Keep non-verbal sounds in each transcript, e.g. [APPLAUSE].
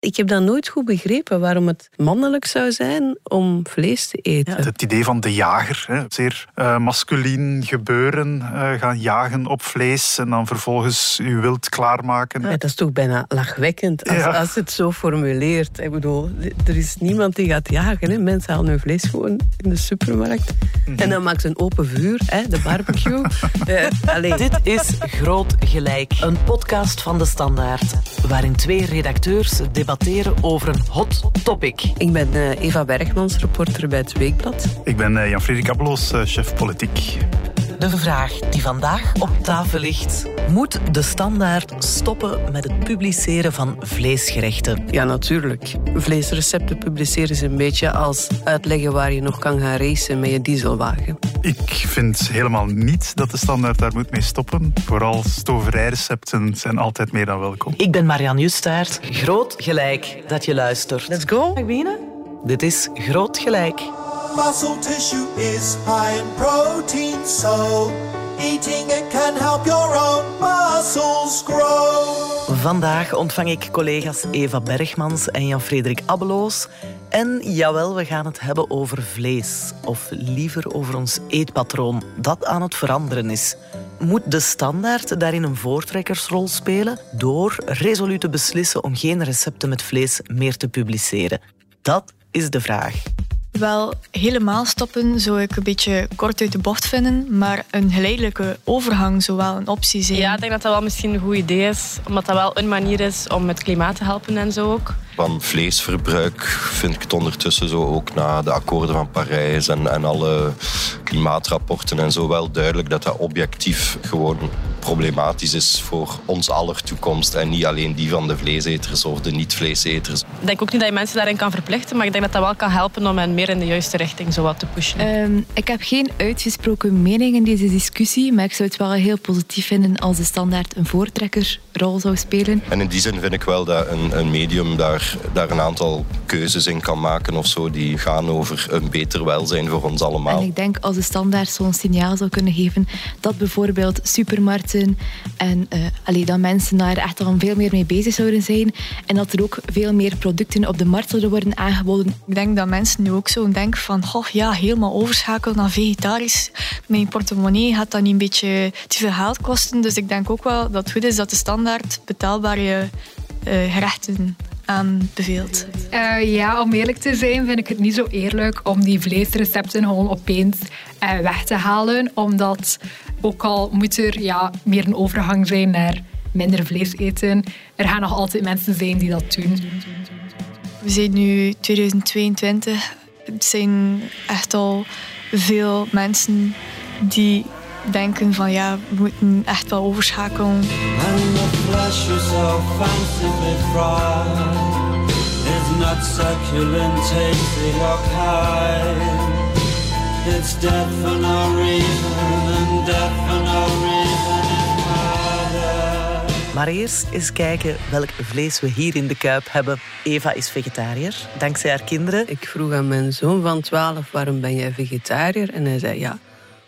Ik heb dat nooit goed begrepen, waarom het mannelijk zou zijn om vlees te eten. Ja, het idee van de jager, hè. zeer uh, masculien gebeuren, uh, gaan jagen op vlees en dan vervolgens uw wild klaarmaken. Ja, dat is toch bijna lachwekkend als, ja. als het zo formuleert. Ik bedoel, er is niemand die gaat jagen. Hè. Mensen halen hun vlees gewoon in de supermarkt mm -hmm. en dan maken ze een open vuur, hè, de barbecue. [LAUGHS] uh, Dit is Groot Gelijk, een podcast van De Standaard, waarin twee redacteurs debatteren over een hot topic. Ik ben uh, Eva Bergmans, reporter bij het Weekblad. Ik ben uh, Jan-Frederik Abbeloos, uh, chef politiek. De vraag die vandaag op tafel ligt. Moet de standaard stoppen met het publiceren van vleesgerechten? Ja, natuurlijk. Vleesrecepten publiceren is een beetje als uitleggen waar je nog kan gaan racen met je dieselwagen. Ik vind helemaal niet dat de standaard daar moet mee stoppen. Vooral stoverijrecepten zijn altijd meer dan welkom. Ik ben Marianne Justaert. Groot gelijk dat je luistert. Let's go. Mag ik beginnen? Dit is Groot Gelijk. Muscle tissue is high in protein, so eating it can help your own muscles grow. Vandaag ontvang ik collega's Eva Bergmans en Jan-Frederik Abbeloos. En jawel, we gaan het hebben over vlees. Of liever over ons eetpatroon, dat aan het veranderen is. Moet de standaard daarin een voortrekkersrol spelen door resoluut te beslissen om geen recepten met vlees meer te publiceren? Dat is de vraag. Wel, helemaal stoppen zou ik een beetje kort uit de bocht vinden, maar een geleidelijke overgang zou wel een optie zijn. Ja, ik denk dat dat wel misschien een goed idee is, omdat dat wel een manier is om het klimaat te helpen en zo ook. Van vleesverbruik vind ik het ondertussen zo ook na de akkoorden van Parijs en, en alle klimaatrapporten en zo wel duidelijk dat dat objectief gewoon problematisch is voor ons aller toekomst en niet alleen die van de vleeseters of de niet-vleeseters. Ik denk ook niet dat je mensen daarin kan verplichten, maar ik denk dat dat wel kan helpen om hen meer in de juiste richting zo wat te pushen. Um, ik heb geen uitgesproken mening in deze discussie, maar ik zou het wel heel positief vinden als de standaard een voortrekkersrol zou spelen. En in die zin vind ik wel dat een, een medium daar, daar een aantal keuzes in kan maken of zo, die gaan over een beter welzijn voor ons allemaal. En ik denk als de standaard zo'n signaal zou kunnen geven dat bijvoorbeeld supermarkten en uh, allee, dat mensen daar echt al veel meer mee bezig zouden zijn en dat er ook veel meer producten op de markt zouden worden aangeboden. Ik denk dat mensen nu ook zo denken van goh, ja, helemaal overschakelen naar vegetarisch. Mijn portemonnee gaat dan niet een beetje te veel geld kosten. Dus ik denk ook wel dat het goed is dat de standaard betaalbare uh, gerechten aanbeveelt? Uh, ja, om eerlijk te zijn vind ik het niet zo eerlijk om die vleesrecepten gewoon opeens uh, weg te halen. Omdat ook al moet er ja, meer een overgang zijn naar minder vlees eten, er gaan nog altijd mensen zijn die dat doen. We zijn nu 2022. Het zijn echt al veel mensen die denken van ja, we moeten echt wel overschakelen. And the flesh is so fancifully fried It's not succulent, tasty or kind It's death for no reason Maar eerst eens kijken welk vlees we hier in de Kuip hebben. Eva is vegetariër, dankzij haar kinderen. Ik vroeg aan mijn zoon van 12, waarom ben jij vegetariër? En hij zei, ja,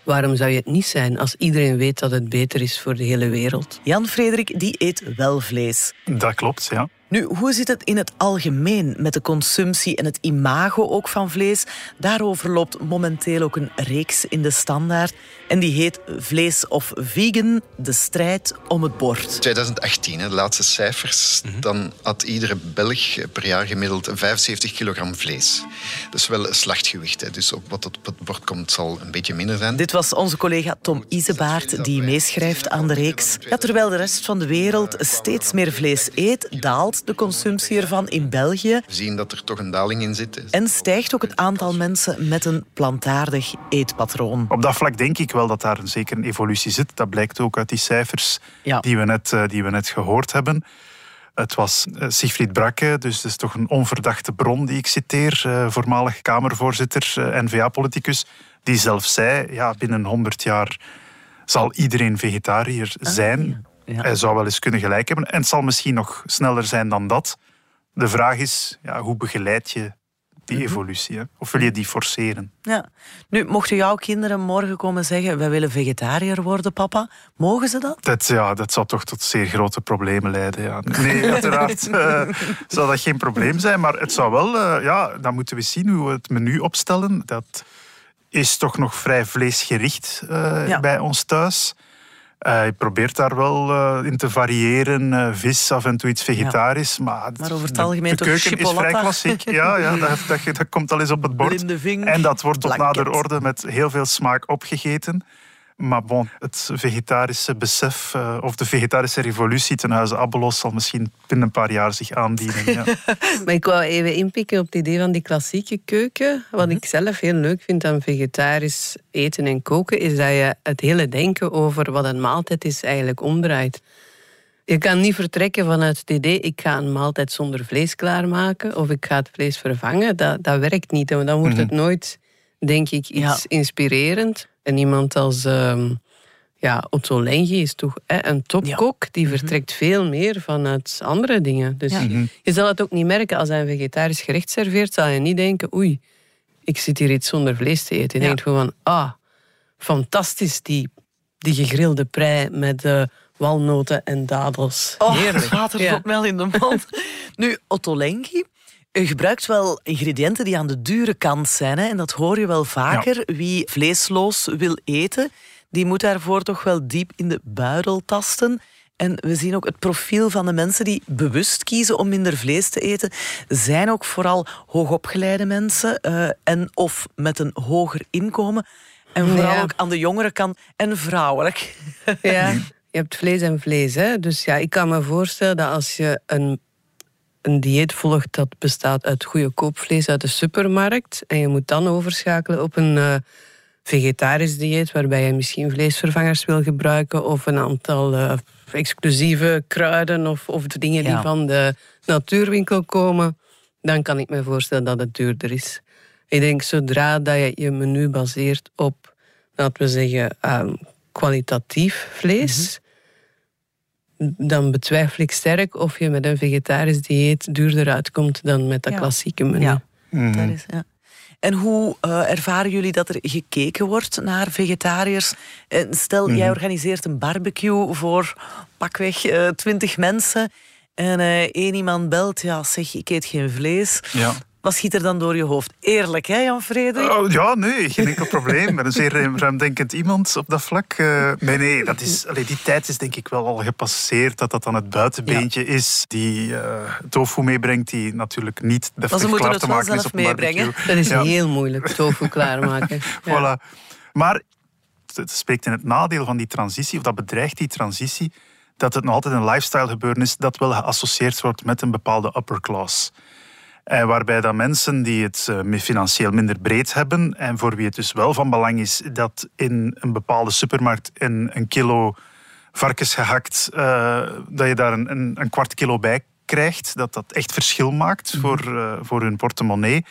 Waarom zou je het niet zijn als iedereen weet dat het beter is voor de hele wereld? Jan Frederik die eet wel vlees. Dat klopt, ja. Nu, hoe zit het in het algemeen met de consumptie en het imago ook van vlees? Daarover loopt momenteel ook een reeks in de standaard. En die heet Vlees of Vegan, de strijd om het bord. 2018, de laatste cijfers. Mhm. Dan had iedere Belg per jaar gemiddeld 75 kilogram vlees. Dat is wel slachtgewicht. Hè. Dus op wat op het bord komt zal een beetje minder zijn. Dit was onze collega Tom Isebaard, die meeschrijft aan de reeks. Ja, terwijl de rest van de wereld steeds meer vlees eet, daalt de consumptie ervan in België. We zien dat er toch een daling in zit. En stijgt ook het aantal mensen met een plantaardig eetpatroon. Op dat vlak denk ik wel dat daar een, zeker een evolutie zit. Dat blijkt ook uit die cijfers die, we net, eh, die we net gehoord hebben. Het was uh, Siegfried Brakke, dus dat is toch een onverdachte bron die ik citeer, uh, voormalig Kamervoorzitter, N-VA-politicus, die zelf zei, ja, binnen 100 jaar zal iedereen vegetariër ah, zijn. Ja. Hij zou wel eens kunnen gelijk hebben. En het zal misschien nog sneller zijn dan dat. De vraag is, ja, hoe begeleid je die mhm. evolutie. Hè? Of wil je die forceren? Ja. Nu, mochten jouw kinderen morgen komen zeggen... wij willen vegetariër worden, papa. Mogen ze dat? Dat, ja, dat zou toch tot zeer grote problemen leiden. Ja. Nee, [LAUGHS] uiteraard uh, zal dat geen probleem zijn. Maar het zou wel... Uh, ja, dan moeten we zien hoe we het menu opstellen. Dat is toch nog vrij vleesgericht uh, bij ons thuis. Je probeert daar wel uh, in te variëren. Uh, vis, af en toe iets vegetarisch. Ja. Maar, maar, over het algemeen de, de keuken is vrij klassiek. [LAUGHS] Ja, ja dat, dat, dat, komt al eens op het bord. En dat wordt tot nader orde met heel veel smaak opgegeten. Maar bon, het vegetarische besef uh, of de vegetarische revolutie ten huize Abelos zal misschien binnen een paar jaar zich aandienen. Ja. [LAUGHS] maar ik wou even inpikken op het idee van die klassieke keuken. Wat mhm. ik zelf heel leuk vind aan vegetarisch eten en koken, is dat je het hele denken over wat een maaltijd is eigenlijk omdraait. Je kan niet vertrekken vanuit het idee, ik ga een maaltijd zonder vlees klaarmaken of ik ga het vlees vervangen. Dat, dat werkt niet. Dan wordt het mhm. nooit, denk ik, iets inspirerend. En iemand als um, ja, Otto Lengi is toch hè, een topkok. Die mhm. vertrekt veel meer vanuit andere dingen. Dus mhm. je zal het ook niet merken als hij een vegetarisch gerecht serveert. Zal je niet denken, oei, ik zit hier iets zonder vlees te eten. Je denkt gewoon, ah, fantastisch die, die gegrilde prei met... Uh, walnoten en dadels. Oh, Heerlijk. Water ja. wel in de mond. nu, Otto Lengi, u gebruikt wel ingrediënten die aan de dure kant zijn. Hè? En dat hoor je wel vaker. Wie vleesloos wil eten, die moet daarvoor toch wel diep in de buidel tasten. En we zien ook het profiel van de mensen die bewust kiezen om minder vlees te eten, zijn ook vooral hoogopgeleide mensen uh, en of met een hoger inkomen. En vooral ook aan de jongere kant en vrouwelijk. Ja, [LAUGHS] je hebt vlees en vlees. Hè? Dus ja, ik kan me voorstellen dat als je een een dieet volgt dat bestaat uit goede koopvlees uit de supermarkt. En je moet dan overschakelen op een uh, vegetarisch dieet, waarbij je misschien vleesvervangers wil gebruiken of een aantal uh, exclusieve kruiden of, of dingen die van de natuurwinkel komen. Dan kan ik me voorstellen dat het duurder is. Ik denk zodra dat je je menu baseert op, laten we zeggen, um, kwalitatief vlees. Mhm dan betwijfel ik sterk of je met een vegetarisch dieet duurder uitkomt dan met dat klassieke menu. Ja. Mhm. Dat is, ja. En hoe uh, ervaren jullie dat er gekeken wordt naar vegetariërs? stel, jij mhm. organiseert een barbecue voor pakweg uh, twintig mensen. En uh, één iemand belt, ja zeg, ik eet geen vlees. Ja. Wat schiet er dan door je hoofd? Eerlijk, hè, Jan-Frederik? Oh, ja, nee, geen enkel probleem. met een zeer ruimdenkend iemand op dat vlak. Uh, nee, nee, dat is, allee, die tijd is denk ik wel al gepasseerd. Dat dat dan het buitenbeentje is die uh, tofu meebrengt, die natuurlijk niet deftig klaar te maken is op barbecue. Dat is heel moeilijk, tofu [LAUGHS] klaarmaken. [LAUGHS] voilà. Maar het spreekt in het nadeel van die transitie, of dat bedreigt die transitie, dat het nog altijd een lifestyle gebeuren is dat wel geassocieerd wordt met een bepaalde upper class. En waarbij dan mensen die het uh, financieel minder breed hebben en voor wie het dus wel van belang is dat in een bepaalde supermarkt in een kilo varkensgehakt, uh, dat je daar een, een, een, kwart kilo bij krijgt, dat dat echt verschil maakt mhm. voor, uh, voor hun portemonnee.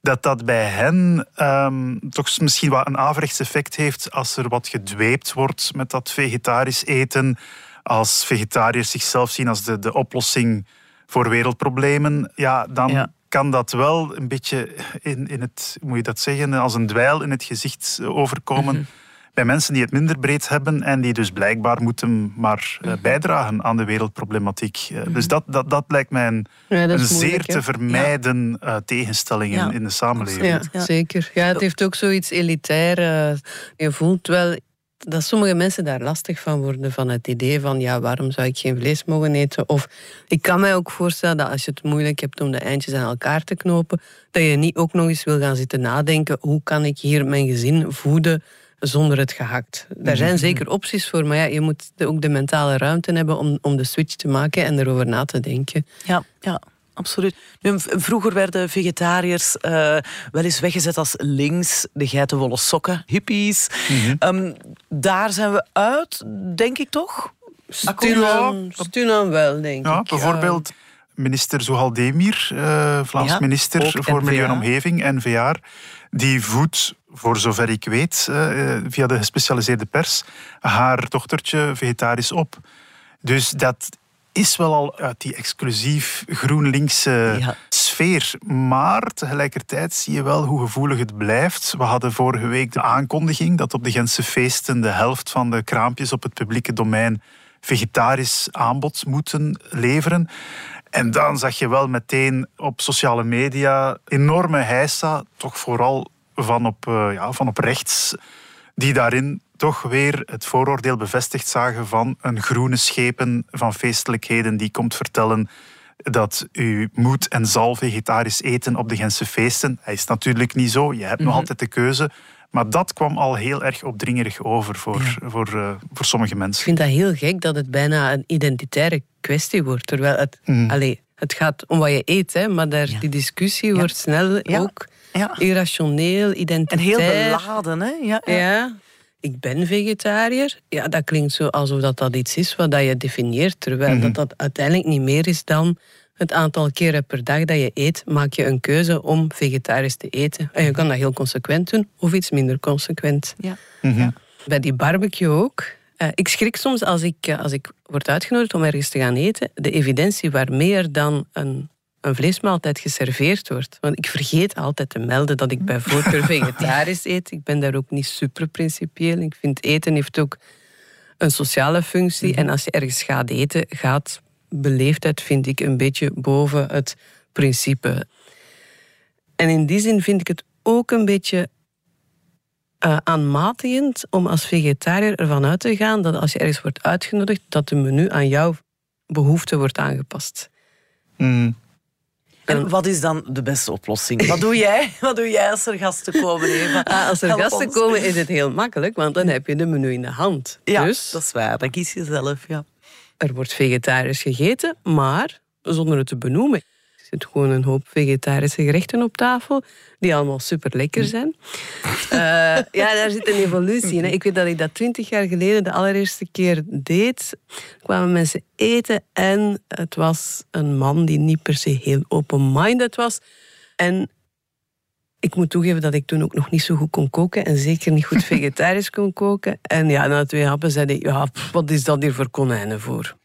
Dat dat bij hen um, toch misschien wat een averechts effect heeft als er wat gedweept wordt met dat vegetarisch eten. Als vegetariërs zichzelf zien als de, de oplossing voor wereldproblemen, ja, dan kan dat wel een beetje in, in het, moet je dat zeggen, als een dweil in het gezicht overkomen. Mhm. Bij mensen die het minder breed hebben en die dus blijkbaar moeten maar uh, bijdragen aan de wereldproblematiek. Uh, Dus dat, dat, dat lijkt mij een, een zeer te vermijden uh, tegenstelling in, in, de samenleving. Ja, zeker. Ja, het heeft ook zoiets elitair. je voelt wel dat sommige mensen daar lastig van worden, van het idee van ja, waarom zou ik geen vlees mogen eten? Of ik kan mij ook voorstellen dat als je het moeilijk hebt om de eindjes aan elkaar te knopen, dat je niet ook nog eens wil gaan zitten nadenken, hoe kan ik hier mijn gezin voeden zonder het gehakt? Daar zijn mhm. zeker opties voor, maar ja, je moet ook de mentale ruimte hebben om, om de switch te maken en erover na te denken. Ja, ja absoluut. vroeger werden vegetariërs uh, wel eens weggezet als links, de geitenwolle sokken, hippies. Mhm. Ehm, daar zijn we uit, denk ik toch? Stilaan wel, denk ja, ik. Bijvoorbeeld minister Zohal Demir, uh, Vlaams minister voor Milieu en Omgeving, NVA, die voedt, voor zover ik weet, uh, via de gespecialiseerde pers, haar dochtertje vegetarisch op. Dus dat is wel al uit die exclusief GroenLinkse ja. sfeer. Maar tegelijkertijd zie je wel hoe gevoelig het blijft. We hadden vorige week de aankondiging dat op de Gentse feesten de helft van de kraampjes op het publieke domein vegetarisch aanbod moeten leveren. En dan zag je wel meteen op sociale media enorme heisa, toch vooral van op, uh, ja, van op rechts, die daarin toch weer het vooroordeel bevestigd zagen van een groene schepen van feestelijkheden die komt vertellen dat u moet en zal vegetarisch eten op de Gentse feesten. Hij is natuurlijk niet zo. Je hebt nog mhm. altijd de keuze. Maar dat kwam al heel erg opdringerig over voor, voor, uh, voor sommige mensen. Ik vind dat heel gek dat het bijna een identitaire kwestie wordt. Terwijl het, mm. allez, het gaat om wat je eet, hè, maar daar, die discussie wordt snel ook irrationeel, identitair. En heel beladen, hè? Ja, ja. Ik ben vegetariër. Ja, dat klinkt zo alsof dat, dat iets is wat je definieert. Terwijl mhm. dat, dat uiteindelijk niet meer is dan het aantal keren per dag dat je eet, maak je een keuze om vegetarisch te eten. En je kan dat heel consequent doen of iets minder consequent. Ja. Mhm. Bij die barbecue ook. Uh, ik schrik soms als ik, eh, als ik word uitgenodigd om ergens te gaan eten, de evidentie waar meer dan een, een vleesmaaltijd geserveerd wordt. Want ik vergeet altijd te melden dat ik bij voorkeur [LAUGHS] vegetarisch eet. Ik ben daar ook niet super principieel. Ik vind eten heeft ook een sociale functie. Mhm. En als je ergens gaat eten, gaat beleefdheid, vind ik, een beetje boven het principe. En in die zin vind ik het ook een beetje uh, aanmatigend om als vegetariër ervan uit te gaan dat als je ergens wordt uitgenodigd, dat de menu aan jouw behoeften wordt aangepast. Mm. En wat is dan de beste oplossing? Wat doe jij? [LAUGHS] Wat doe jij als er gasten komen? Eva? Ah, als er gasten komen is het heel makkelijk, want dan heb je de menu in de hand. Ja, dus, dat is waar. Dan kies je zelf. Ja. Er wordt vegetarisch gegeten, maar zonder het te benoemen. Er zit gewoon een hoop vegetarische gerechten op tafel, die allemaal super lekker zijn. Uh, ja, daar zit een evolutie in. Ik weet dat ik dat twintig jaar geleden de allereerste keer deed. Kwamen mensen eten en het was een man die niet per se heel open-minded was. En ik moet toegeven dat ik toen ook nog niet zo goed kon koken en zeker niet goed [LAUGHS] vegetarisch kon koken. En ja, na twee happen zei ik, ja, wat is dat hier voor konijnen voor?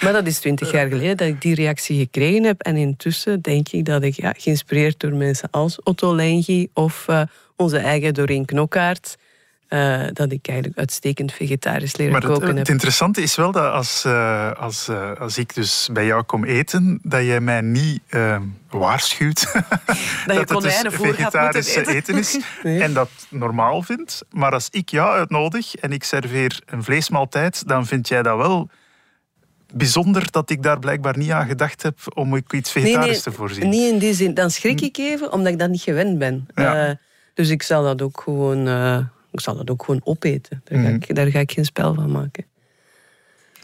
Maar dat is twintig jaar geleden dat ik die reactie gekregen heb. En intussen denk ik dat ik, ja, geïnspireerd door mensen als Otto Lengi of uh, onze eigen Doreen Knokkaert, uh, dat ik eigenlijk uitstekend vegetarisch leren maar koken het, heb. Het interessante is wel dat als, uh, als, uh, als ik dus bij jou kom eten, dat jij mij niet waarschuwt [LAUGHS] dat, dat het dus vegetarisch eten. eten. is [LAUGHS] nee. en dat normaal vindt. Maar als ik jou uitnodig en ik serveer een vleesmaaltijd, dan vind jij dat wel bijzonder dat ik daar blijkbaar niet aan gedacht heb om iets vegetarisch nee, nee, te voorzien. Niet in die zin. Dan schrik ik even, omdat ik dat niet gewend ben. Ja. dus ik zal dat ook gewoon ik zal dat ook gewoon opeten. Daar, ga, mhm. ik, daar ga ik geen spel van maken.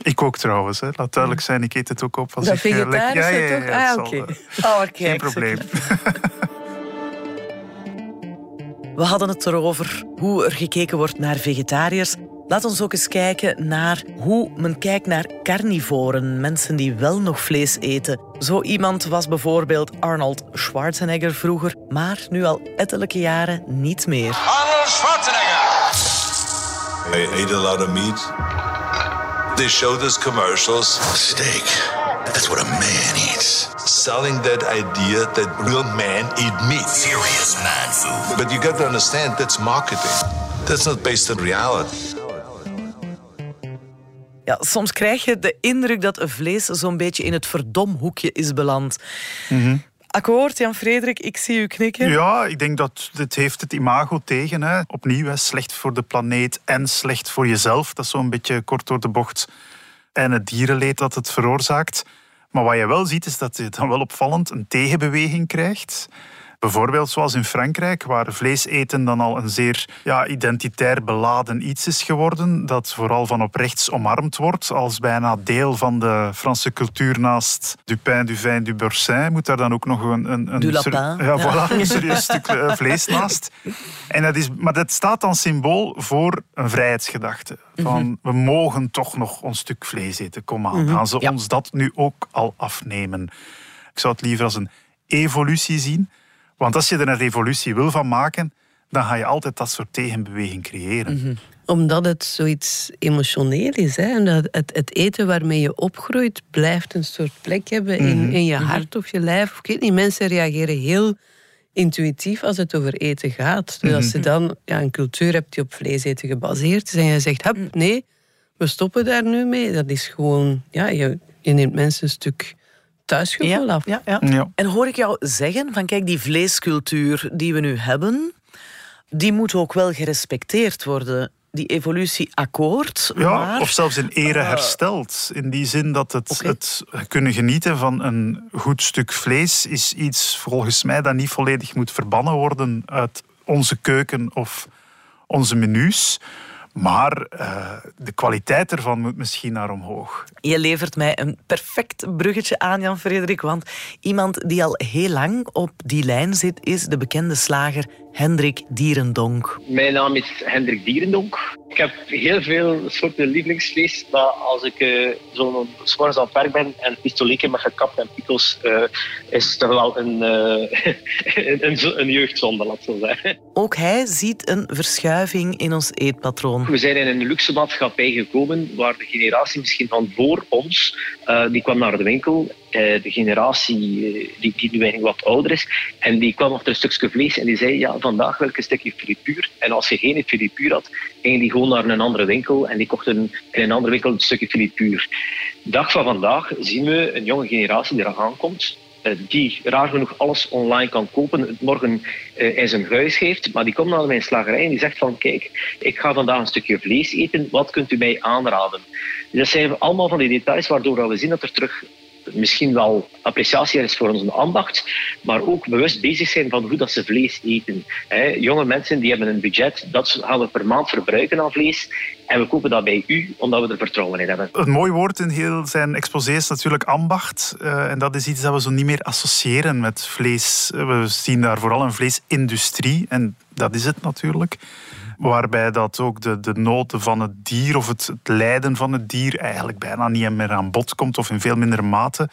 Ik ook trouwens, hè. laat duidelijk zijn, ik eet het ook op als dat ik... vegetarisch ja, ja, ja, ja, ah, oké. [LAUGHS] Oh, Geen probleem. [LAUGHS] We hadden het erover hoe er gekeken wordt naar vegetariërs. Laat ons ook eens kijken naar hoe men kijkt naar carnivoren, mensen die wel nog vlees eten. Zo iemand was bijvoorbeeld Arnold Schwarzenegger vroeger, maar nu al ettelijke jaren niet meer. Arnold Schwarzenegger! I ate a lot of meat. They showed us commercials. Steak. That's what a man eats. Selling that idea that real men eat meat. Serious man food. But you got to understand, that's marketing. That's not based on reality. Ja, soms krijg je de indruk dat vlees zo'n beetje in het verdomhoekje is beland. Mm Akkoord, Jan-Frederik, ik zie u knikken. Ja, ik denk dat dit heeft het imago tegen. Hè. Opnieuw, hè, slecht voor de planeet en slecht voor jezelf. Dat is zo'n beetje kort door de bocht. En het dierenleed dat het veroorzaakt. Maar wat je wel ziet, is dat je dan wel opvallend een tegenbeweging krijgt. Bijvoorbeeld zoals in Frankrijk, waar vlees eten dan al een zeer ja, identitair beladen iets is geworden, dat vooral van op rechts omarmd wordt als bijna deel van de Franse cultuur naast du pain, du vin, du beursin, moet daar dan ook nog een, een, een, lapin. Ja, voilà, een serieus stuk eh, vlees naast. En dat is, maar dat staat dan symbool voor een vrijheidsgedachte. Van, mhm. we mogen toch nog een stuk vlees eten, kom aan. Mhm. Gaan ze ons dat nu ook al afnemen? Ik zou het liever als een evolutie zien. Want als je er een revolutie wil van maken, dan ga je altijd dat soort tegenbeweging creëren. Mhm. Omdat het zoiets emotioneel is. Hè? En dat het, het, eten waarmee je opgroeit blijft een soort plek hebben in, mhm. in je mhm. hart of je lijf. Ik weet niet, mensen reageren heel intuïtief als het over eten gaat. Dus als je dan ja, een cultuur hebt die op vlees eten gebaseerd is en je zegt, hap, nee, we stoppen daar nu mee. Dat is gewoon, ja, je, je neemt mensen een stuk thuisgevoel af. Ja, ja. ja. En hoor ik jou zeggen van kijk, die vleescultuur die we nu hebben, die moet ook wel gerespecteerd worden die evolutie akkoord. Ja, of zelfs in ere uh, hersteld. In die zin dat het, het kunnen genieten van een goed stuk vlees is iets volgens mij dat niet volledig moet verbannen worden uit onze keuken of onze menus. Maar uh, de kwaliteit ervan moet misschien naar omhoog. Je levert mij een perfect bruggetje aan, Jan-Frederik. Want iemand die al heel lang op die lijn zit, is de bekende slager Hendrik Dierendonk. Mijn naam is Hendrik Dierendonk. Ik heb heel veel soorten lievelingsvlees, maar als ik uh, zo s'morgens aan het werk ben en pistoleken met gekapt en pickles, uh, is het toch wel een, [LAUGHS] uh, een, een, jeugdzonde, laat zo zeggen. Ook hij ziet een verschuiving in ons eetpatroon. We zijn in een luxe maatschappij gekomen waar de generatie misschien van voor ons, die kwam naar de winkel de generatie die, die nu eigenlijk wat ouder is. En die kwam achter een stukje vlees en die zei, ja, vandaag wil ik een stukje frituur. En als je geen frituur had, ging die gewoon naar een andere winkel en die kocht in een andere winkel een stukje frituur. Dag van vandaag zien we een jonge generatie die eraan aankomt, eh, die raar genoeg alles online kan kopen, het morgen eh, in zijn huis heeft, maar die komt naar mijn slagerij en die zegt van kijk, ik ga vandaag een stukje vlees eten, wat kunt u mij aanraden? Dat zijn allemaal van die details waardoor we zien dat er terug misschien wel appreciatie is voor onze ambacht, maar ook bewust bezig zijn van hoe dat ze vlees eten. jonge mensen die hebben een budget, dat gaan we per maand verbruiken aan vlees. En we kopen dat bij u, omdat we er vertrouwen in hebben. Een mooi woord in heel zijn exposé is natuurlijk ambacht. Uh, en dat is iets dat we zo niet meer associëren met vlees. We zien daar vooral een vleesindustrie. En dat is het natuurlijk waarbij dat ook de, de noten van het dier of het, het lijden van het dier eigenlijk bijna niet meer aan bod komt of in veel minder mate.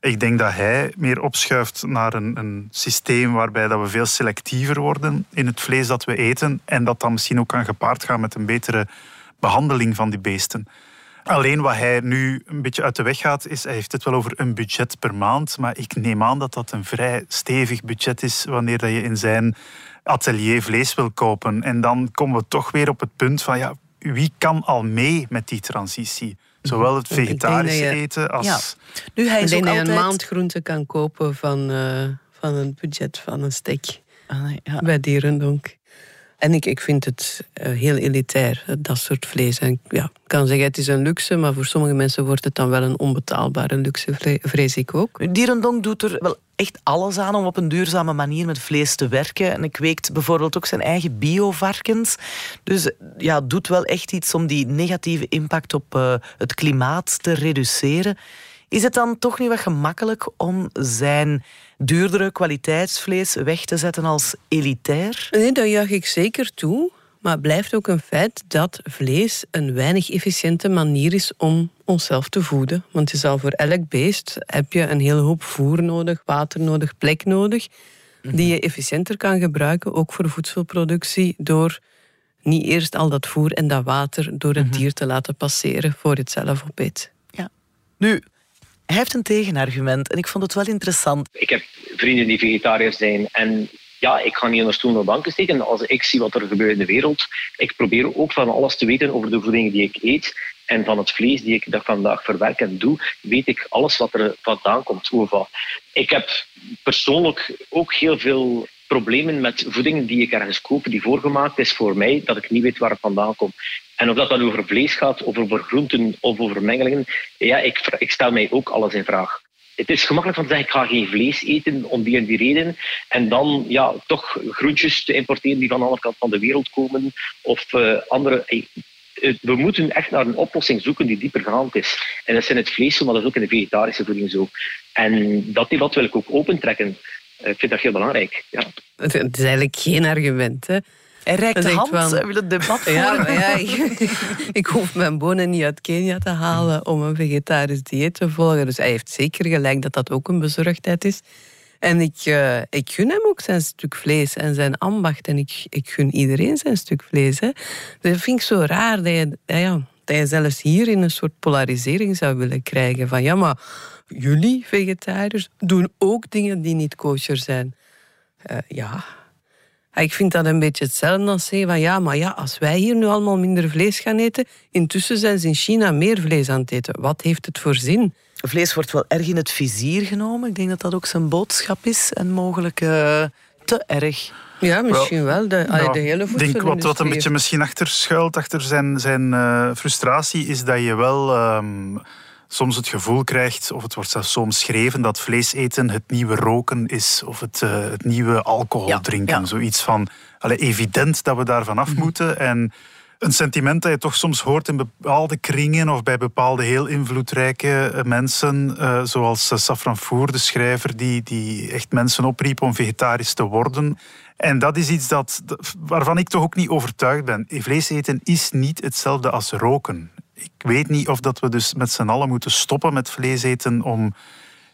Ik denk dat hij meer opschuift naar een, een, systeem waarbij dat we veel selectiever worden in het vlees dat we eten en dat dan misschien ook kan gepaard gaan met een betere behandeling van die beesten. Alleen wat hij nu een beetje uit de weg gaat, is hij heeft het wel over een budget per maand, maar ik neem aan dat dat een vrij stevig budget is wanneer dat je in zijn atelier vlees wil kopen. En dan komen we toch weer op het punt van ja, wie kan al mee met die transitie? Zowel het vegetarische eten als. Ja. Nu, hij is ik denk dat je een maand groente kan kopen van, uh, van een budget van een steak. Ah, ja. Bij Dierendonk. En ik, ik vind het eh, heel elitair, dat soort vlees. En ja, ik kan zeggen, het is een luxe, maar voor sommige mensen wordt het dan wel een onbetaalbare luxe, vrees ik ook. Dierendonk doet er wel echt alles aan om op een duurzame manier met vlees te werken. En kweekt bijvoorbeeld ook zijn eigen biovarkens. Dus ja, doet wel echt iets om die negatieve impact op het klimaat te reduceren. Is het dan toch niet wat gemakkelijk om zijn duurdere kwaliteitsvlees weg te zetten als elitair? Nee, dat juich ik zeker toe. Maar het blijft ook een feit dat vlees een weinig efficiënte manier is om onszelf te voeden. Want je zal voor elk beest heb je een hele hoop voer nodig, water nodig, plek nodig, die je efficiënter kan gebruiken, ook voor voedselproductie, door niet eerst al dat voer en dat water door het mhm. dier te laten passeren voor het zelf opeet. Ja. Nu, hij heeft een tegenargument en ik vond het wel interessant. Ik heb vrienden die vegetariër zijn en ja, ik ga niet onder stoel of banken steken. Als ik zie wat er gebeurt in de wereld, ik probeer ook van alles te weten over de voeding die ik eet. En van het vlees die ik dag vandaag verwerk en doe, weet ik alles wat er vandaan komt. Ik heb persoonlijk ook heel veel problemen met voeding die ik ergens koop, die voorgemaakt is voor mij, dat ik niet weet waar het vandaan komt. En of dat dan over vlees gaat, of over groenten of over mengelingen, ja, ik, ik stel mij ook alles in vraag. Het is gemakkelijk van te zeggen, ik ga geen vlees eten om die en die reden. En dan ja, toch groentjes te importeren die van de andere kant van de wereld komen. Of uh, andere... Eh, we moeten echt naar een oplossing zoeken die diepergaand is. En dat is in het vlees, maar dat is ook in de vegetarische voeding zo. En dat debat wil ik ook opentrekken. Eh, ik vind dat heel belangrijk. Ja. Het is eigenlijk geen argument. Hè? Hij reikt de hand, van, wil het debat ja, ja, ik, [LAUGHS] ik, hoef mijn bonen niet uit Kenia te halen om een vegetarisch dieet te volgen. Dus hij heeft zeker gelijk dat dat ook een bezorgdheid is. En ik, uh, ik gun hem ook zijn stuk vlees en zijn ambacht. En ik, ik gun iedereen zijn stuk vlees. Hè. Dat vind ik zo raar dat je, ja, je zelfs hier in een soort polarisering zou willen krijgen. Van ja, maar jullie vegetariërs doen ook dingen die niet kosher zijn. Uh, ja, ik vind dat een beetje hetzelfde als zeggen van ja, maar ja, als wij hier nu allemaal minder vlees gaan eten, intussen zijn ze in China meer vlees aan het eten. Wat heeft het voor zin? Vlees wordt wel erg in het vizier genomen. Ik denk dat dat ook zijn boodschap is en mogelijk uh, te erg. Ja, misschien wel. De, ja, de hele Ik denk wat, wat een beetje misschien achter schuilt, achter zijn, zijn uh, frustratie, is dat je wel... Um, soms het gevoel krijgt, of het wordt zelfs zo omschreven, dat vlees eten het nieuwe roken is. Of het, uh, het nieuwe alcohol drinken. Zoiets van, alle, evident dat we daarvan af mhm. moeten. En een sentiment dat je toch soms hoort in bepaalde kringen of bij bepaalde heel invloedrijke eh, mensen, uh, zoals Safran Foer, de schrijver, die, die echt mensen opriep om vegetarisch te worden. En dat is iets dat, waarvan ik toch ook niet overtuigd ben. Vlees eten is niet hetzelfde als roken ik weet niet of dat we dus met z'n allen moeten stoppen met vlees eten om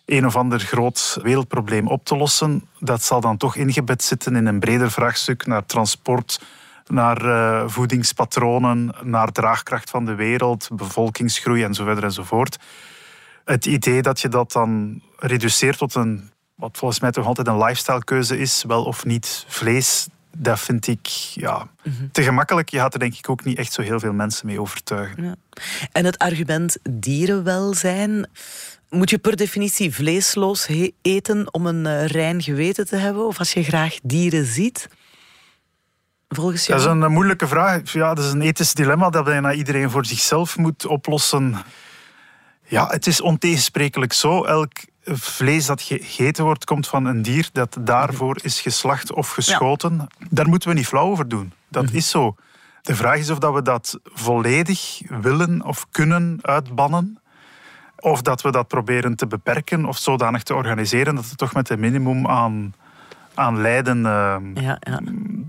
een of ander groot wereldprobleem op te lossen. Dat zal dan toch ingebed zitten in een breder vraagstuk naar transport, naar uh, voedingspatronen, naar draagkracht van de wereld, bevolkingsgroei en zo verder enzovoort. Het idee dat je dat dan reduceert tot een, wat volgens mij toch altijd een lifestylekeuze is, wel of niet vlees, dat vind ik ja, mhm. te gemakkelijk. Je gaat er denk ik ook niet echt zo heel veel mensen mee overtuigen. Ja. En het argument dierenwelzijn. Moet je per definitie vleesloos eten om een uh, rein geweten te hebben? Of als je graag dieren ziet? Volgens jou? Dat is een moeilijke vraag. Ja, dat is een ethisch dilemma dat bijna iedereen voor zichzelf moet oplossen. Ja, het is ontegensprekelijk zo. Elk vlees dat gegeten wordt, komt van een dier dat daarvoor is geslacht of geschoten. Daar moeten we niet flauw over doen. Dat mhm. is zo. De vraag is of dat we dat volledig willen of kunnen uitbannen. Of dat we dat proberen te beperken of zodanig te organiseren dat het toch met een minimum aan, aan lijden uh, ja, ja.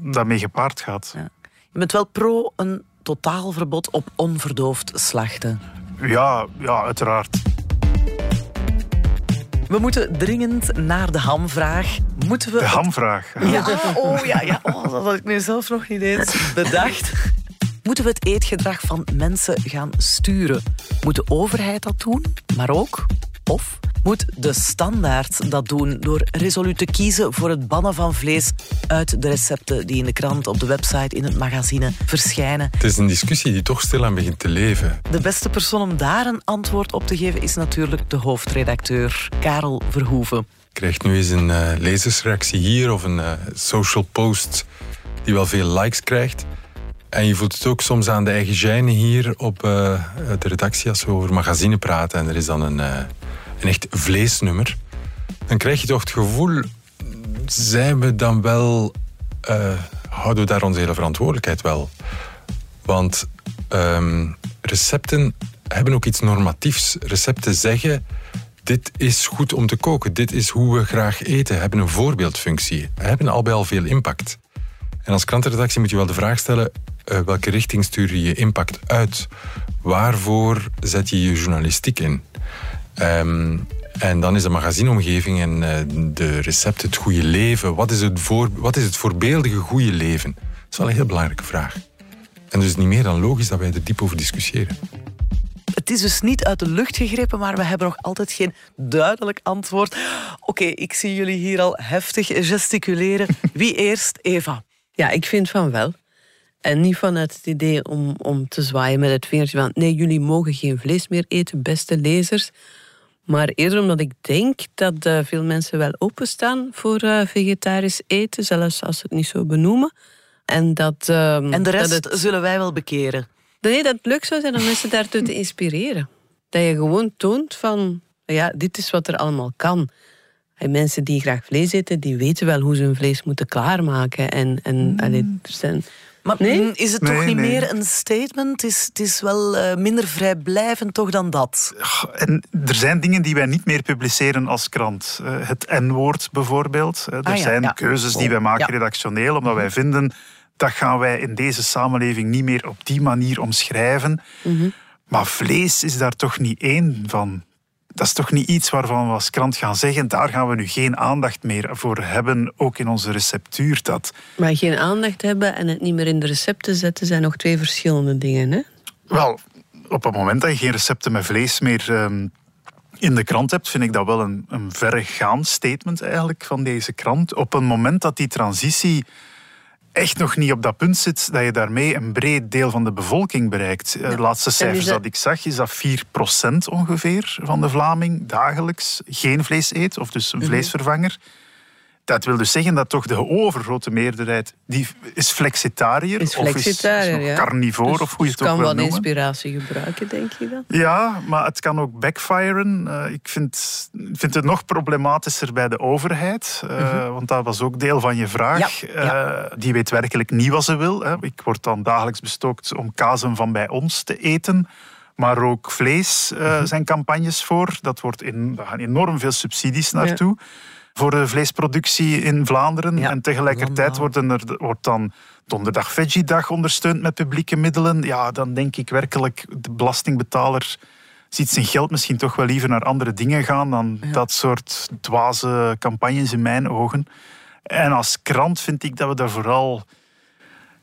daarmee gepaard gaat. Ja. Je bent wel pro een totaalverbod op onverdoofd slachten. Ja, ja uiteraard. We moeten dringend naar de hamvraag. Moeten we de hamvraag? Ja, oh ja, ja. Oh, dat had ik nu zelf nog niet eens bedacht. Moeten we het eetgedrag van mensen gaan sturen? Moet de overheid dat doen? Maar ook, of moet de standaard dat doen door resoluut te kiezen voor het bannen van vlees uit de recepten die in de krant, op de website, in het magazine verschijnen. Het is een discussie die toch stilaan begint te leven. De beste persoon om daar een antwoord op te geven is natuurlijk de hoofdredacteur, Karel Verhoeven. Krijgt nu eens een uh, lezersreactie hier of een uh, social post die wel veel likes krijgt. En je voelt het ook soms aan de eigen gêne hier op uh, de redactie als we over magazine praten. En er is dan een, een echt vleesnummer, dan krijg je toch het gevoel, zijn we dan wel, uh, houden we daar onze hele verantwoordelijkheid wel? Want ehm, recepten hebben ook iets normatiefs. Recepten zeggen, dit is goed om te koken, dit is hoe we graag eten, hebben een voorbeeldfunctie, hebben al bij al veel impact. En als krantenredactie moet je wel de vraag stellen, uh, welke richting stuur je je impact uit? Waarvoor zet je je journalistiek in? Ehm, en dan is de magazineomgeving en uh, de recept het goede leven. Wat is het, voor, wat is het voorbeeldige goede leven? Dat is wel een heel belangrijke vraag. En dus niet meer dan logisch dat wij er diep over discussiëren. Het is dus niet uit de lucht gegrepen, maar we hebben nog altijd geen duidelijk antwoord. Oké, ik zie jullie hier al heftig gesticuleren. [LAUGHS] Wie eerst? Eva. Ja, ik vind van wel. En niet vanuit het idee om, om te zwaaien met het vingertje van nee, jullie mogen geen vlees meer eten, beste lezers. Maar eerder omdat ik denk dat uh, veel mensen wel openstaan voor uh, vegetarisch eten, zelfs als ze het niet zo benoemen. En, dat, uh, en de rest zullen wij wel bekeren. Nee, dat het leuk zou zijn om mensen daartoe te inspireren. Dat je gewoon toont van, ja, dit is wat er allemaal kan. En mensen die graag vlees eten, die weten wel hoe ze hun vlees moeten klaarmaken. En, en mm. allee, zijn maar nee? is het toch niet meer een statement? Het is, het is wel uh, minder vrijblijvend toch dan dat? En er zijn dingen die wij niet meer publiceren als krant. Uh, het N-woord bijvoorbeeld. Er ah, zijn keuzes die wij maken redactioneel, omdat wij mhm. vinden dat gaan wij in deze samenleving niet meer op die manier omschrijven. Mm Maar vlees is daar toch niet één van. Dat is toch niet iets waarvan we als krant gaan zeggen, daar gaan we nu geen aandacht meer voor hebben, ook in onze receptuur. Dat... Maar geen aandacht hebben en het niet meer in de recepten zetten zijn nog twee verschillende dingen, hè? Wel, op het moment dat je geen recepten met vlees meer ehm, in de krant hebt, vind ik dat wel een, een verregaand statement eigenlijk van deze krant. Op een moment dat die transitie echt nog niet op dat punt zit dat je daarmee een breed deel van de bevolking bereikt. Eh, de laatste cijfers dat... ik zag is dat 4% ongeveer van de Vlaming dagelijks geen vlees eet, of dus een mhm. vleesvervanger. Dat wil dus zeggen dat toch de overgrote meerderheid die is flexitariër is flexitariër, of is, carnivoor dus, of hoe je het ook wil noemen. kan wel inspiratie gebruiken, denk je dan? Ja, maar het kan ook backfiren. Uh, ik vind, vind het nog problematischer bij de overheid, uh, want dat was ook deel van je vraag. Ja, ja. Uh, die weet werkelijk niet wat ze wil. Hè. Ik word dan dagelijks bestookt om kazen van bij ons te eten. Maar ook vlees uh, zijn campagnes voor. Dat wordt in, daar gaan enorm veel subsidies naartoe. Ja voor de vleesproductie in Vlaanderen. en tegelijkertijd worden er, wordt dan Donderdag Veggie-dag ondersteund met publieke middelen. Ja, dan denk ik werkelijk, de belastingbetaler ziet zijn geld misschien toch wel liever naar andere dingen gaan dan dat soort dwaze campagnes in mijn ogen. En als krant vind ik dat we daar vooral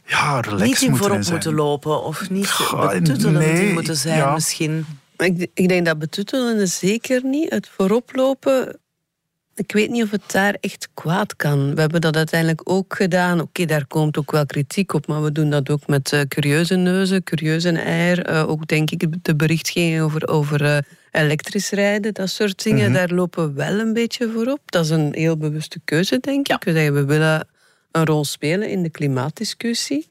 ja, relax niet in moeten voorop moeten lopen of niet betuttelend nee, moeten zijn misschien. Ik, ik, denk dat betuttelende zeker niet. Het vooroplopen ik weet niet of het daar echt kwaad kan. We hebben dat uiteindelijk ook gedaan. Oké, daar komt ook wel kritiek op, maar we doen dat ook met uh, curieuze neuzen, curieuze eier. Uh, ook denk ik de berichtgeving over, over uh, elektrisch rijden, dat soort dingen. Mhm. Daar lopen we wel een beetje voor op. Dat is een heel bewuste keuze, denk ik. We zeggen, we willen een rol spelen in de klimaatdiscussie.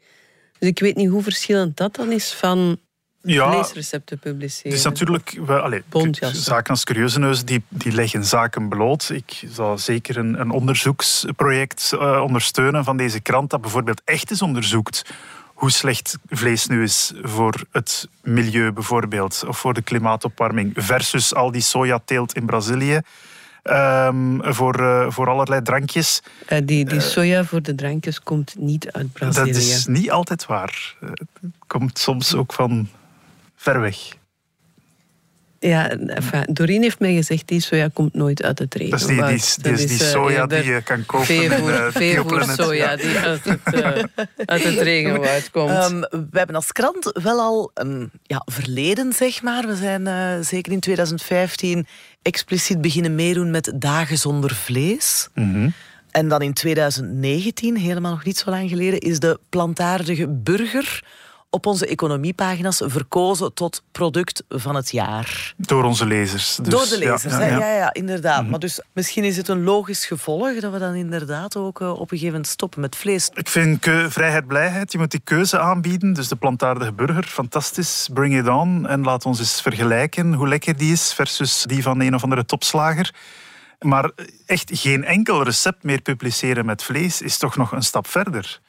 Dus ik weet niet hoe verschillend dat dan is van ja, leesrecepten publiceren. Het is natuurlijk... Wel, zaken als Curieuze Neus, die, die leggen zaken bloot. Ik zal zeker een, een onderzoeksproject uh, ondersteunen van deze krant dat bijvoorbeeld echt eens onderzoekt hoe slecht vlees nu is voor het milieu bijvoorbeeld, of voor de klimaatopwarming, versus al die sojateelt in Brazilië. Um, voor, uh, voor allerlei drankjes. Uh, die die soja voor de drankjes komt niet uit Brazilië. Dat is niet altijd waar. Het komt soms ook van ver weg. Ja, enfin, Doreen heeft mij gezegd, die soja komt nooit uit het regenwoud. Dat is die, die, die, die, die soja die je kan kopen. Veevoer, uh, soja die uit het, uh, uit het regenwoud [LAUGHS] komt. Um, we hebben als krant wel al een ja, verleden, zeg maar. We zijn uh, zeker in 2015 expliciet beginnen meedoen met Dagen zonder vlees. Mm -hmm. En dan in 2019, helemaal nog niet zo lang geleden, is de plantaardige burger op onze economiepagina's verkozen tot product van het jaar. Door onze lezers. Dus, Door de lezers, ja, ja, ja, inderdaad. Mhm. Maar dus misschien is het een logisch gevolg dat we dan inderdaad ook uh, op een gegeven moment stoppen met vlees. Ik vind vrijheid, blijheid. Je moet die keuze aanbieden. Dus de plantaardige burger, fantastisch. Bring it on. En laat ons eens vergelijken hoe lekker die is versus die van een of andere topslager. Maar echt geen enkel recept meer publiceren met vlees is toch nog een stap verder.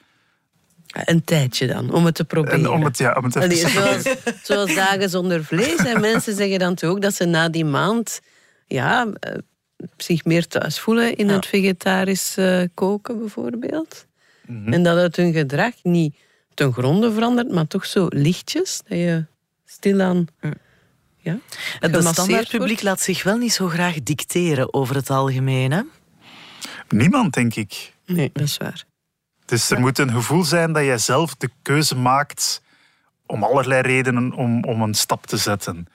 Een tijdje dan, om het te proberen. om het, ja, om het Allee, zoals, zoals, dagen zonder vlees. En [LAUGHS] mensen zeggen dan toch ook dat ze na die maand ja, eh, zich meer thuis voelen in het vegetarisch uh, koken bijvoorbeeld. Mm En dat het hun gedrag niet ten gronde verandert, maar toch zo lichtjes, dat je stilaan... Ja, het standaardpubliek laat zich wel niet zo graag dicteren over het algemeen, hè? Niemand, denk ik. Nee, dat is waar. Dus er moet een gevoel zijn dat jij zelf de keuze maakt om allerlei redenen om, om een stap te zetten.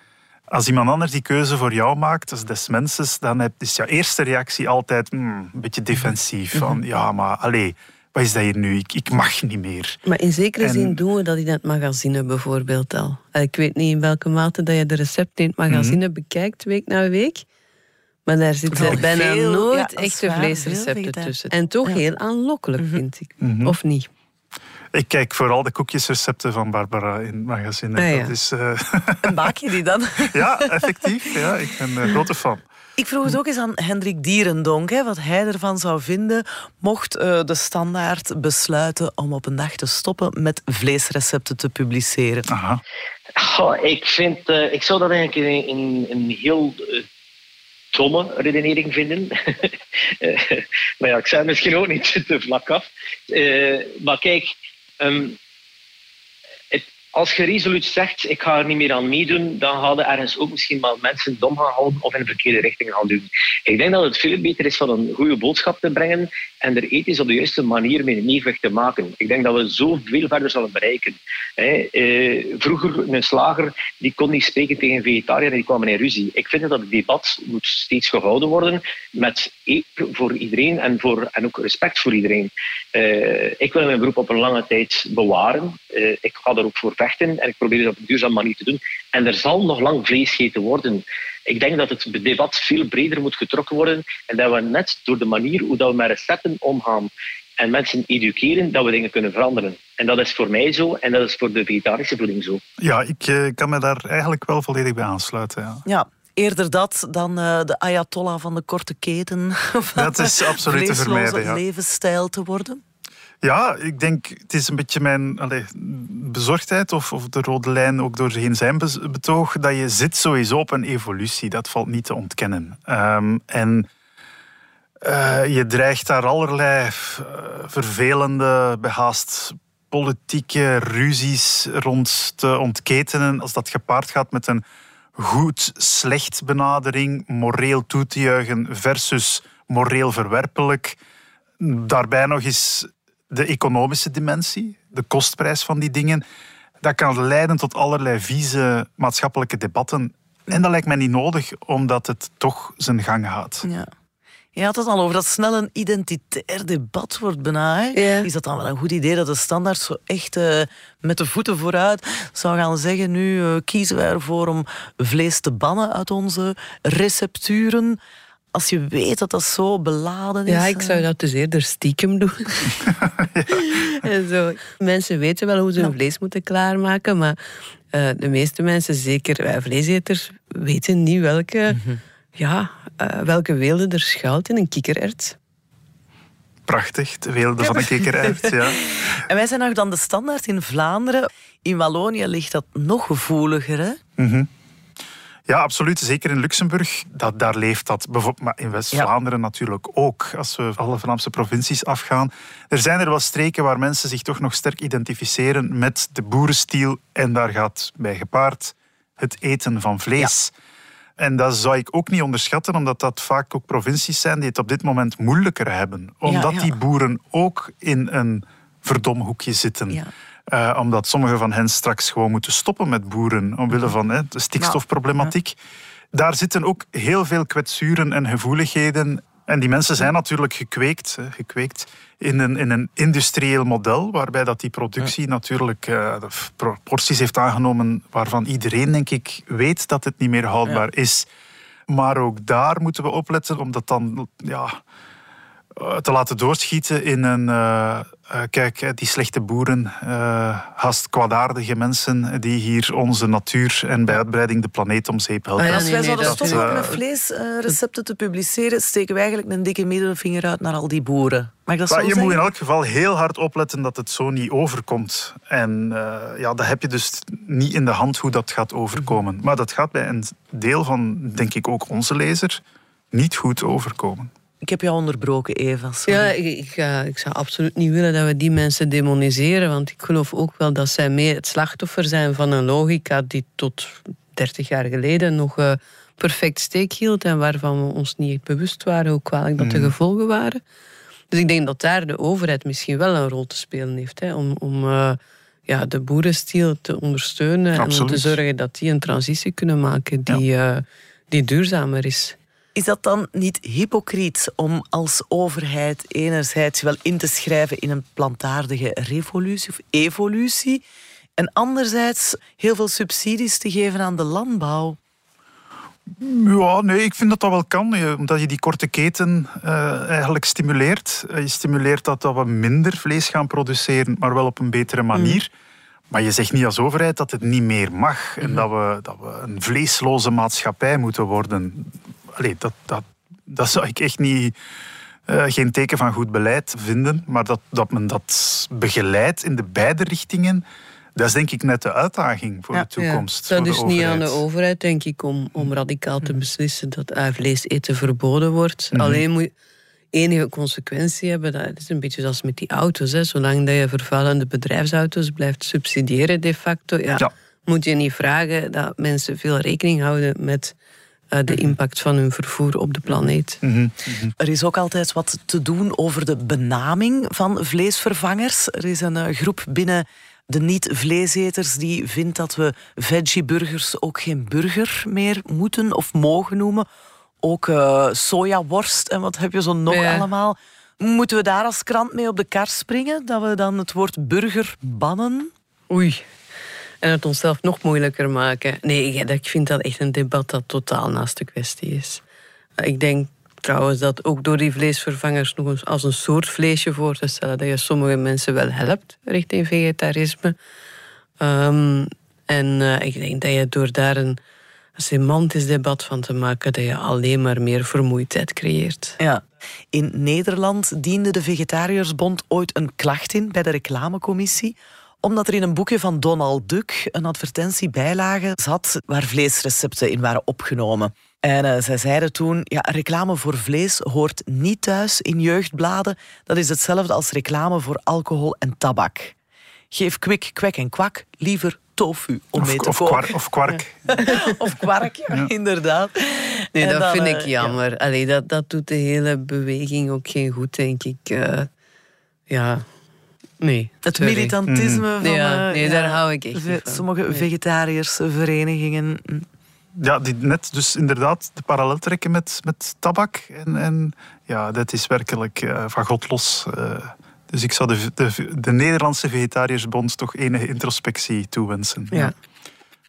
Als iemand anders die keuze voor jou maakt, als des mensen, dan is jouw eerste reactie altijd hmm, een beetje defensief. Mhm. Van ja, maar allee, wat is dat hier nu? Ik, ik mag niet meer. Maar in zekere zin doen we dat in het magazine bijvoorbeeld al. Ik weet niet in welke mate dat je de recepten in het magazine mhm. bekijkt, week na week. Maar daar zitten bijna nooit echte vleesrecepten tussen. En toch heel aanlokkelijk, mhm. vind ik. Mhm. Of niet? Ik kijk vooral de koekjesrecepten van Barbara in het magazine. Ah, dat is, uh... En baak je die dan? [LAUGHS] ja, effectief. Ja, ik ben een grote fan. Ik vroeg het ook eens aan Hendrik Dierendonk, hè, wat hij ervan zou vinden mocht uh, de standaard besluiten om op een dag te stoppen met vleesrecepten te publiceren. Aha. Oh, ik, vind, uh, ik zou dat eigenlijk een, een, een heel domme redenering vinden. [LAUGHS] Eh, maar ja, ik zei misschien ook niet te vlak af. Uh, maar kijk, het, als je resoluut zegt, ik ga er niet meer aan meedoen, dan gaan er ergens ook misschien wel mensen dom gaan houden of in de verkeerde richting gaan doen. Ik denk dat het veel beter is van een goede boodschap te brengen en er ethisch op de juiste manier mee een te maken. Ik denk dat we zo veel verder zullen bereiken. Eh, vroeger, een slager die kon niet spreken tegen een vegetariër en die kwam in ruzie. Ik vind dat het debat moet steeds gehouden worden met eten voor iedereen en, voor, en ook respect voor iedereen. Uh, ik wil mijn beroep op een lange tijd bewaren. Uh, ik ga er ook voor vechten en ik probeer het op een duurzame manier te doen. En er zal nog lang vlees gegeten worden. Ik denk dat het debat veel breder moet getrokken worden en dat we net door de manier hoe dat we met recepten omgaan en mensen educeren, dat we dingen kunnen veranderen. En dat is voor mij zo en dat is voor de vegetarische voeding zo. Ja, ik uh, kan me daar eigenlijk wel volledig bij aansluiten. Ja. ja eerder dat dan uh, de ayatollah van de korte keten. [LAUGHS] Dat is absoluut te vermijden. Ja. levensstijl te worden. Ja, ik denk, het is een beetje mijn allez, bezorgdheid of, of de rode lijn ook doorheen zijn betoog, dat je zit sowieso op een evolutie. Dat valt niet te ontkennen. Um, en uh, je dreigt daar allerlei uh, vervelende, behaast politieke ruzies rond te ontketenen als dat gepaard gaat met een goed-slecht benadering, moreel toe te juichen versus moreel verwerpelijk. Daarbij nog eens de economische dimensie, de kostprijs van die dingen. Dat kan leiden tot allerlei vieze maatschappelijke debatten. En dat lijkt mij niet nodig, omdat het toch zijn gang gaat. Ja. Je had het al over dat snel een identitair debat wordt bijna. Is dat dan wel een goed idee dat de standaard zo echt uh, met de voeten vooruit zou gaan zeggen: nu uh, kiezen wij ervoor om vlees te bannen uit onze recepturen? Als je weet dat dat zo beladen is. Ja, ik zou dat dus eerder stiekem doen. [LAUGHS] en zo. Mensen weten wel hoe ze hun vlees moeten klaarmaken, maar uh, de meeste mensen, zeker wij vleeseters, weten niet welke. Mm -hmm. Ja, uh, welke weelde er schuilt in een kikkerert. Prachtig, de weelde van een kikkerert, ja. En wij zijn nog dan de standaard in Vlaanderen. In Wallonië ligt dat nog gevoeliger, hè? Mm -hmm. Ja, absoluut. Zeker in Luxemburg, dat, daar leeft dat. Maar in West-Vlaanderen ja. natuurlijk ook, als we alle Vlaamse provincies afgaan. Er zijn er wel streken waar mensen zich toch nog sterk identificeren met de boerenstiel. En daar gaat bij gepaard het eten van vlees. Ja. En dat zou ik ook niet onderschatten, omdat dat vaak ook provincies zijn die het op dit moment moeilijker hebben. Omdat ja, ja. die boeren ook in een verdomhoekje zitten. Ja. Uh, omdat sommige van hen straks gewoon moeten stoppen met boeren, omwille van hè, de stikstofproblematiek. Daar zitten ook heel veel kwetsuren en gevoeligheden. En die mensen zijn natuurlijk gekweekt, gekweekt in, een, in een industrieel model, waarbij dat die productie natuurlijk uh, proporties heeft aangenomen waarvan iedereen, denk ik, weet dat het niet meer houdbaar is. Maar ook daar moeten we opletten, omdat dan ja, te laten doorschieten in een uh, uh, kijk, die slechte boeren, uh, haast kwaadaardige mensen die hier onze natuur en bij uitbreiding de planeet om zeep helpen. Ah, ja, als wij zouden stoppen met vleesrecepten te publiceren, steken we eigenlijk een dikke middelvinger uit naar al die boeren. Mag dat maar zo je zeggen? moet in elk geval heel hard opletten dat het zo niet overkomt. En uh, ja, dat heb je dus niet in de hand hoe dat gaat overkomen. Maar dat gaat bij een deel van, denk ik, ook onze lezer niet goed overkomen. Ik heb jou onderbroken, Eva. Sorry. Ja, ik, ik, uh, ik, zou absoluut niet willen dat we die mensen demoniseren. Want ik geloof ook wel dat zij meer het slachtoffer zijn van een logica die tot 30 jaar geleden nog uh, perfect steek hield. En waarvan we ons niet bewust waren hoe kwalijk dat de gevolgen waren. Dus ik denk dat daar de overheid misschien wel een rol te spelen heeft. Hè, om om uh, ja, de boerenstiel te ondersteunen. Absoluut. En om te zorgen dat die een transitie kunnen maken die, ja. die duurzamer is. Is dat dan niet hypocriet om als overheid enerzijds wel in te schrijven in een plantaardige revolutie of evolutie en anderzijds heel veel subsidies te geven aan de landbouw? Ja, nee, ik vind dat dat wel kan. Omdat je die korte keten uh, eigenlijk stimuleert. Je stimuleert dat, dat we minder vlees gaan produceren, maar wel op een betere manier. Mm. Maar je zegt niet als overheid dat het niet meer mag. Mm. En dat we, dat we een vleesloze maatschappij moeten worden. Allee, dat, dat, dat zou ik echt niet, uh, geen teken van goed beleid vinden. Maar dat, dat men dat begeleidt in de beide richtingen, dat is denk ik net de uitdaging voor ja, de toekomst. Ja. Dat is dus niet aan de overheid, denk ik, om, om radicaal te beslissen dat vlees eten verboden wordt. Mm -hmm. Alleen moet enige consequentie hebben. Dat is een beetje zoals met die auto's. Hè. Zolang dat je vervuilende bedrijfsauto's blijft subsidiëren de facto, ja, moet je niet vragen dat mensen veel rekening houden met uh, de impact van hun vervoer op de planeet. Mhm. Mhm. Er is ook altijd wat te doen over de benaming van vleesvervangers. Er is een uh, groep binnen de niet-vleeseters die vindt dat we veggieburgers ook geen burger meer moeten of mogen noemen. Ook uh, sojaworst en wat heb je zo nog allemaal. Moeten we daar als krant mee op de kar springen? Dat we dan het woord burger bannen? Oei. En het onszelf nog moeilijker maken. Nee, ik vind dat echt een debat dat totaal naast de kwestie is. Ik denk trouwens dat ook door die vleesvervangers nog eens als een soort vleesje voor te stellen, dat je sommige mensen wel helpt richting vegetarisme. Um, en uh, ik denk dat je door daar een semantisch debat van te maken, dat je alleen maar meer vermoeidheid creëert. Ja. In Nederland diende de Vegetariërsbond ooit een klacht in bij de reclamecommissie omdat er in een boekje van Donald Duck een advertentiebijlage zat waar vleesrecepten in waren opgenomen. En uh, zij zeiden toen, ja, reclame voor vlees hoort niet thuis in jeugdbladen. Dat is hetzelfde als reclame voor alcohol en tabak. Geef kwik, kwek en kwak liever tofu om of, mee te of koken. of kwark. [LAUGHS] of kwark, ja, inderdaad. Nee, dat vind ik eh, jammer. Ja. Allee, dat, dat doet de hele beweging ook geen goed, denk ik. Uh, ja, nee. Het militantisme mm. van... Ja, nee, daar hou ik echt van. Sommige nee. vegetariërs verenigingen... Mm ja, die net dus inderdaad de parallel trekken met, met tabak. En, en ja, dat is werkelijk uh, van God los. Uh, dus ik zou de, de, de Nederlandse Vegetariërsbond toch enige introspectie toewensen. Ja.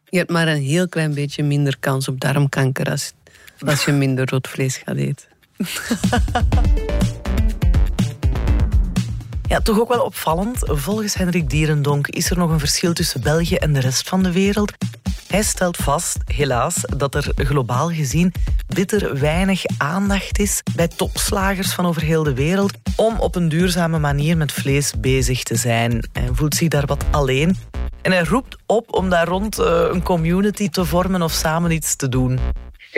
Je hebt maar een heel klein beetje minder kans op darmkanker als, als je minder rood vlees gaat eten. [LAUGHS] Ja, toch ook wel opvallend. Volgens Henrik Dierendonk is er nog een verschil tussen België en de rest van de wereld. Hij stelt vast, helaas, dat er globaal gezien bitter weinig aandacht is bij topslagers van over heel de wereld om op een duurzame manier met vlees bezig te zijn. Hij voelt zich daar wat alleen. En hij roept op om daar rond eh, een community te vormen of samen iets te doen.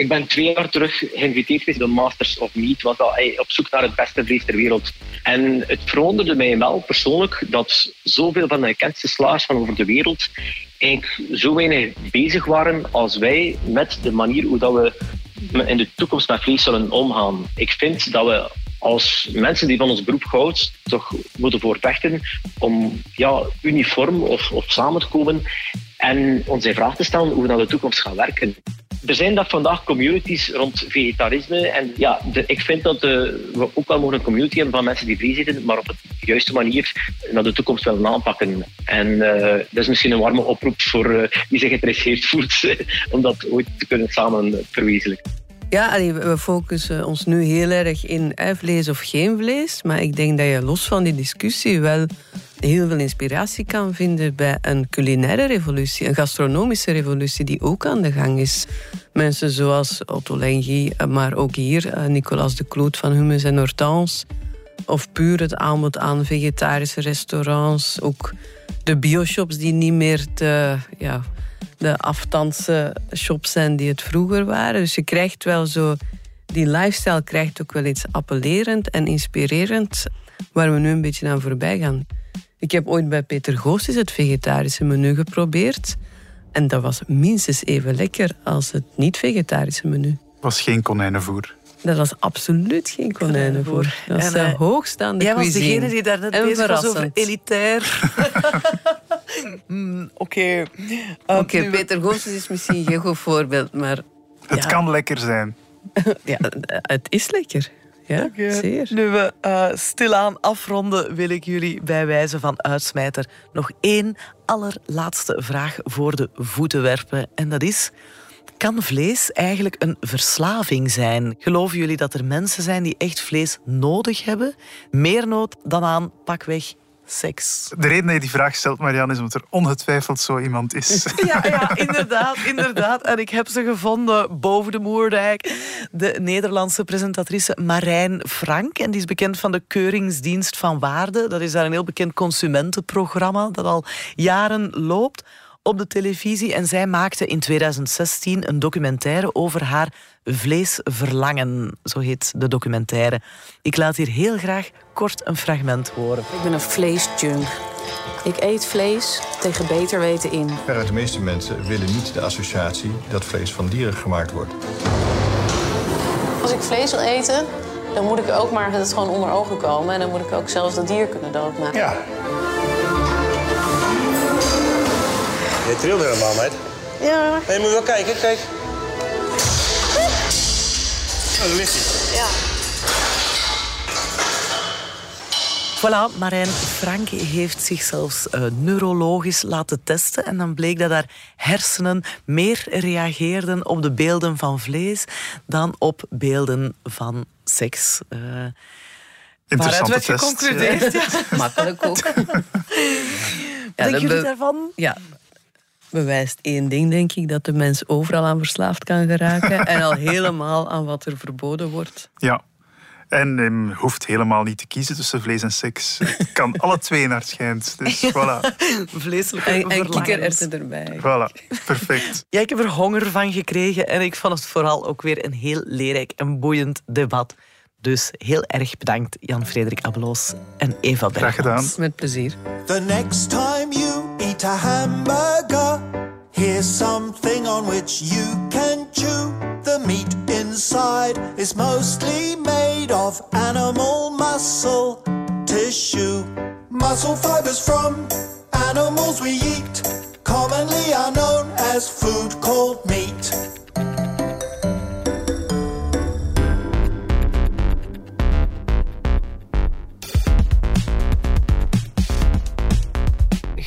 Ik ben twee jaar terug geïnviteerd geweest door Masters of Meat, was dat op zoek naar het beste vlees ter wereld. En het verwonderde mij wel persoonlijk dat zoveel van de gekendste slagers van over de wereld eigenlijk zo weinig bezig waren als wij met de manier hoe dat we in de toekomst met vlees zullen omgaan. Ik vind dat we als mensen die van ons beroep houden, toch moeten voorvechten om ja, uniform of, of samen te komen en ons in vraag te stellen hoe we naar de toekomst gaan werken. Er zijn dat vandaag communities rond vegetarisme. En ja, ik vind dat de, we ook wel mogen een community hebben van mensen die vlees eten, maar op de juiste manier naar de toekomst willen aanpakken. En uh, dat is misschien een warme oproep voor uh, wie zich geïnteresseerd voelt [LAUGHS] om dat ooit te kunnen samen verwezenlijken. Ja, we focussen ons nu heel erg in vlees of geen vlees. Maar ik denk dat je los van die discussie wel heel veel inspiratie kan vinden bij een culinaire revolutie, een gastronomische revolutie die ook aan de gang is. Mensen zoals Otto Lengi, maar ook hier eh, Nicolas de Kloot van Hummus en Hortense. Of puur het aanbod aan vegetarische restaurants. Ook de bioshops die niet meer de, ja, de aftandse shops zijn die het vroeger waren. Dus je krijgt wel zo... Die lifestyle krijgt ook wel iets appellerend en inspirerend... waar we nu een beetje aan voorbij gaan. Ik heb ooit bij Peter Goossens het vegetarische menu geprobeerd. En dat was minstens even lekker als het niet-vegetarische menu. was geen konijnenvoer. Dat was absoluut geen konijnenvoer. Dat was en, uh, hoogstaande Jij was degene die daar net bezig was over elitair. [LAUGHS] mm, Oké. Okay. Oké, Peter Goossens is misschien geen goed voorbeeld, maar... Het kan lekker zijn. [LAUGHS] ja, het is lekker. Ja, zeer. Nu we uh, stilaan afronden, wil ik jullie bij wijze van uitsmijter nog één allerlaatste vraag voor de voeten werpen. En dat is, kan vlees eigenlijk een verslaving zijn? Geloven jullie dat er mensen zijn die echt vlees nodig hebben? Meer nood dan aan pakweg seks. De reden dat je die vraag stelt, Marianne, is omdat er ongetwijfeld zo iemand is. [LAUGHS] Ja, ja inderdaad, inderdaad. En ik heb ze gevonden boven de Moerdijk. De Nederlandse presentatrice Marijn Frank. En die is bekend van de Keuringsdienst van Waarde. Dat is daar een heel bekend consumentenprogramma dat al jaren loopt. Op de televisie en zij maakte in 2016 een documentaire over haar vleesverlangen. Zo heet de documentaire. Ik laat hier heel graag kort een fragment horen. Ik ben een vleesjunk. Ik eet vlees tegen beter weten in. Veruit de meeste mensen willen niet de associatie dat vlees van dieren gemaakt wordt. Als ik vlees wil eten, dan moet ik ook maar het gewoon onder ogen komen. En dan moet ik ook zelfs dat dier kunnen doodmaken. Ja. Je trilde helemaal, meid. Ja. Nee, moet je wel kijken, kijk. Oh, daar ligt hij. Ja. Voilà, Marijn Frank heeft zich zelfs uh, neurologisch laten testen. En dan bleek dat haar hersenen meer reageerden op de beelden van vlees dan op beelden van seks. Uh, Interessante werd test. geconcludeerd. Ja. [LAUGHS] Makkelijk ook. [LAUGHS] Ja, Denken jullie daarvan? Ja. Bewijst één ding, denk ik, dat de mens overal aan verslaafd kan geraken. [LAUGHS] en al helemaal aan wat er verboden wordt. Ja. En um, hoeft helemaal niet te kiezen tussen vlees en seks. Het kan [LAUGHS] alle twee naar het schijnt. Dus voilà. Vleeselijke En, en kikkererwten erbij. Voilà. Perfect. [LAUGHS] Ja, ik heb er honger van gekregen en ik vond het vooral ook weer een heel leerrijk en boeiend debat. Dus heel erg bedankt Jan-Frederik Abeloos en Eva Bergmans. Graag gedaan. Met plezier. The next time you eat a hamburger, here's something on which you can chew. The meat inside is mostly made of animal muscle tissue. Muscle fibers from animals we eat commonly are known as food called meat.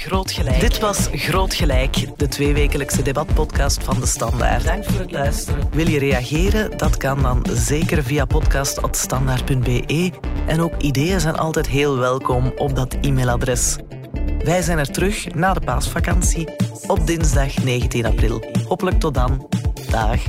Groot Gelijk. Dit was Groot Gelijk, de tweewekelijkse debatpodcast van De Standaard. Dank voor het luisteren. Wil je reageren? Dat kan dan zeker via podcast.standaard.be. En ook ideeën zijn altijd heel welkom op dat e-mailadres. Wij zijn er terug na de paasvakantie op dinsdag 19 april. Hopelijk tot dan. Dag.